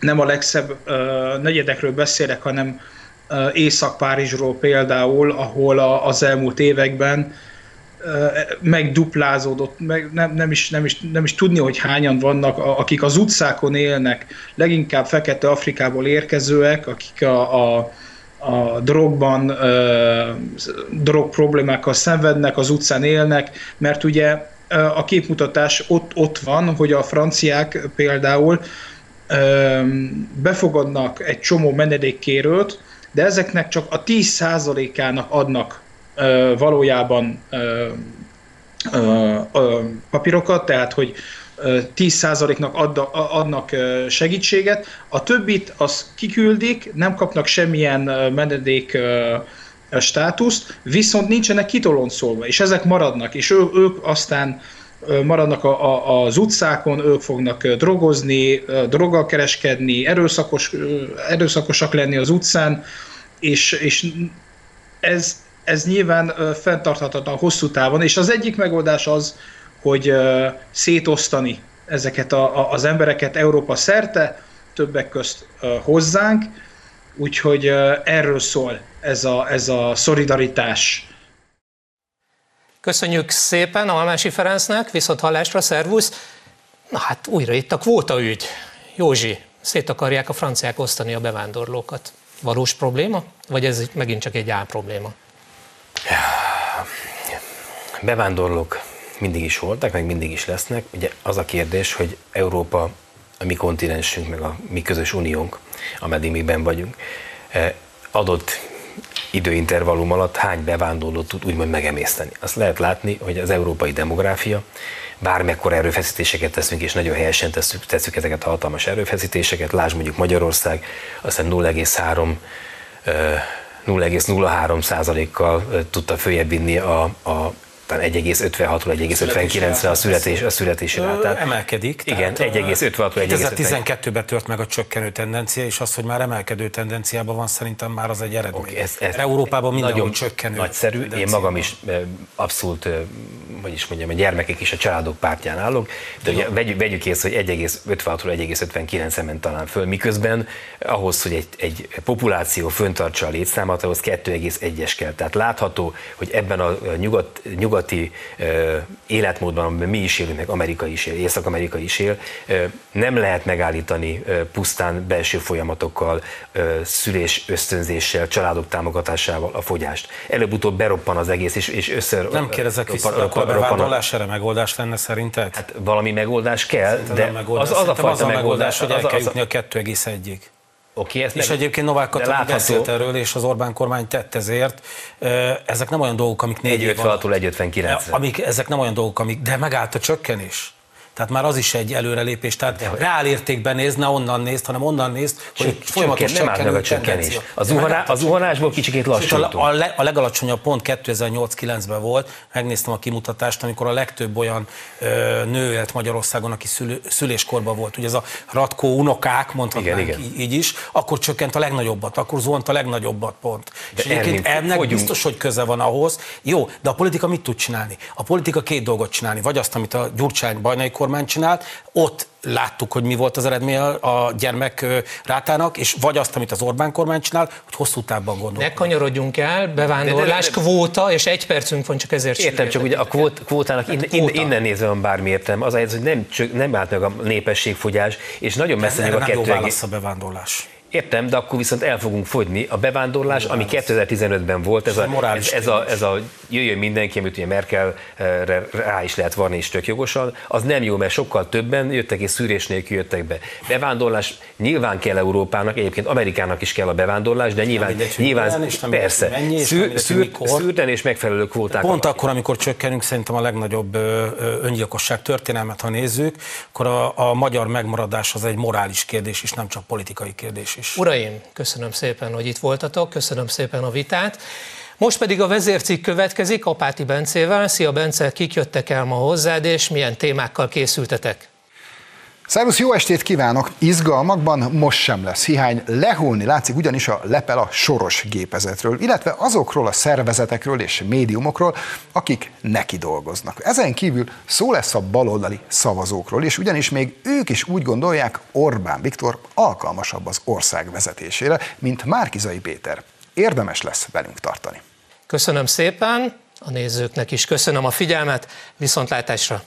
nem a legszebb negyedekről beszélek, hanem Észak-Párizsról például, ahol az elmúlt években megduplázódott, meg nem, nem, is, nem, is, nem is tudni, hogy hányan vannak, akik az utcákon élnek, leginkább Fekete Afrikából érkezőek, akik a, a, a drogban, drog problémákkal szenvednek, az utcán élnek, mert ugye a képmutatás ott, ott van, hogy a franciák például befogadnak egy csomó menedékkérőt, de ezeknek csak a 10%-ának adnak valójában papírokat, tehát hogy 10%-nak adnak segítséget, a többit az kiküldik, nem kapnak semmilyen menedék státuszt, viszont nincsenek kitoloncolva, és ezek maradnak, és ő, ők aztán maradnak a, a, az utcákon, ők fognak drogozni, droggal kereskedni, erőszakos, erőszakosak lenni az utcán, és, és ez, ez nyilván fenntarthatatlan hosszú távon, és az egyik megoldás az, hogy szétosztani ezeket a, a, az embereket Európa szerte, többek közt hozzánk, úgyhogy erről szól ez a, ez a szolidaritás. Köszönjük szépen Almási Ferencnek, viszont hallásra, szervusz. Na hát újra itt a kvóta ügy. Józsi, szét akarják a franciák osztani a bevándorlókat. Valós probléma? Vagy ez megint csak egy áll probléma? Bevándorlók mindig is voltak, meg mindig is lesznek. Ugye az a kérdés, hogy Európa, a mi kontinensünk, meg a mi közös uniónk, ameddig mi ben vagyunk, eh, adott időintervallum alatt hány bevándorlót tud úgymond megemészteni. Azt lehet látni, hogy az európai demográfia, bármekkora erőfeszítéseket teszünk, és nagyon helyesen tesszük, tesszük ezeket a hatalmas erőfeszítéseket, lásd mondjuk Magyarország, aztán 0,3 0,03 százalékkal tudta följebb vinni a, a talán 1,56-ról 1,59-re a, születés, a születési rátát. Emelkedik. Igen, 1,56-ról 2012-ben tört meg a csökkenő tendencia, és az, hogy már emelkedő tendenciában van, szerintem már az egy eredmény. Okay, ez, ez Európában mindenhol nagyon csökkenő Nagyszerű, én magam is abszolút, hogy is mondjam, a gyermekek és a családok pártján állok, de ugye vegyük, vegyük észre, hogy 1,56-ról 1,59 ment talán föl, miközben ahhoz, hogy egy, egy populáció föntartsa a létszámot, ahhoz 2,1-es kell. Tehát látható, hogy ebben a nyugat, nyugat nyugati életmódban, amiben mi is élünk, meg Amerika is él, Észak-Amerika is él, nem lehet megállítani pusztán belső folyamatokkal, szülés ösztönzéssel, családok támogatásával a fogyást. Előbb-utóbb beroppan az egész, és, és össze... Nem kérdezek vissza, akkor a bevándorlás erre megoldás lenne szerinted? Hát valami megoldás kell, Szerintem de megoldás. az, az a fajta az a megoldás, hogy el kell jutni a 2,1-ig. Okay, ezt és meg... egyébként Novák Katalin látható... beszélt erről, és az Orbán kormány tett ezért. Ezek nem olyan dolgok, amik négy 1,56-tól 1,59. Amik, ezek nem olyan dolgok, amik, de megállt a csökkenés. Tehát már az is egy előrelépés. Tehát de, reál értékben néz, ne onnan nézd, hanem onnan nézd, hogy folyamatos nem a csökkenés. Az, zuhaná, az zuhanásból kicsikét lassítunk. A, a, a legalacsonyabb pont 2008-9-ben volt, megnéztem a kimutatást, amikor a legtöbb olyan ö, nő élt Magyarországon, aki szülő, szüléskorban volt. Ugye ez a ratkó unokák, mondhatnánk igen, igen. így is, akkor csökkent a legnagyobbat, akkor zuhant a legnagyobbat pont. De És egyébként ennek fogyunk. biztos, hogy köze van ahhoz. Jó, de a politika mit tud csinálni? A politika két dolgot csinálni, vagy azt, amit a Gyurcsány bajnai kormány csinált, ott láttuk, hogy mi volt az eredmény a gyermek rátának, és vagy azt, amit az Orbán kormány csinál, hogy hosszú távban gondol. Ne kanyarodjunk el, bevándorlás, de, de, de, kvóta, és egy percünk van, csak ezért Értem, csak ugye a kvót, kvótának innen, kvóta. innen nézve van bármi értem. Az, hogy nem, csak, nem állt meg a népességfogyás, és nagyon messze meg a kettő. Nem válasz a bevándorlás. Értem, de akkor viszont el fogunk fogyni. A bevándorlás, ami 2015-ben volt, ez a, ez, ez, a, ez a jöjjön mindenki, amit ugye Merkel rá is lehet varni is tök jogosan, az nem jó, mert sokkal többen jöttek és szűrés nélkül jöttek be. Bevándorlás nyilván kell Európának, egyébként Amerikának is kell a bevándorlás, de nyilván, mindegy, nyilván és persze, mennyi, és szűr, szűr, szűrten és megfelelő kvóták. Pont akkor, amikor csökkenünk, szerintem a legnagyobb öngyilkosság történelmet, ha nézzük, akkor a, a magyar megmaradás az egy morális kérdés, és nem csak politikai kérdés is. Uraim, köszönöm szépen, hogy itt voltatok, köszönöm szépen a vitát. Most pedig a vezércikk következik Apáti Bencével. Szia Bence, kik jöttek el ma hozzád, és milyen témákkal készültetek? Szervusz, jó estét kívánok! Izgalmakban most sem lesz hiány. Lehulni látszik ugyanis a lepel a soros gépezetről, illetve azokról a szervezetekről és médiumokról, akik neki dolgoznak. Ezen kívül szó lesz a baloldali szavazókról, és ugyanis még ők is úgy gondolják, Orbán Viktor alkalmasabb az ország vezetésére, mint Márkizai Péter. Érdemes lesz velünk tartani. Köszönöm szépen, a nézőknek is köszönöm a figyelmet, viszontlátásra!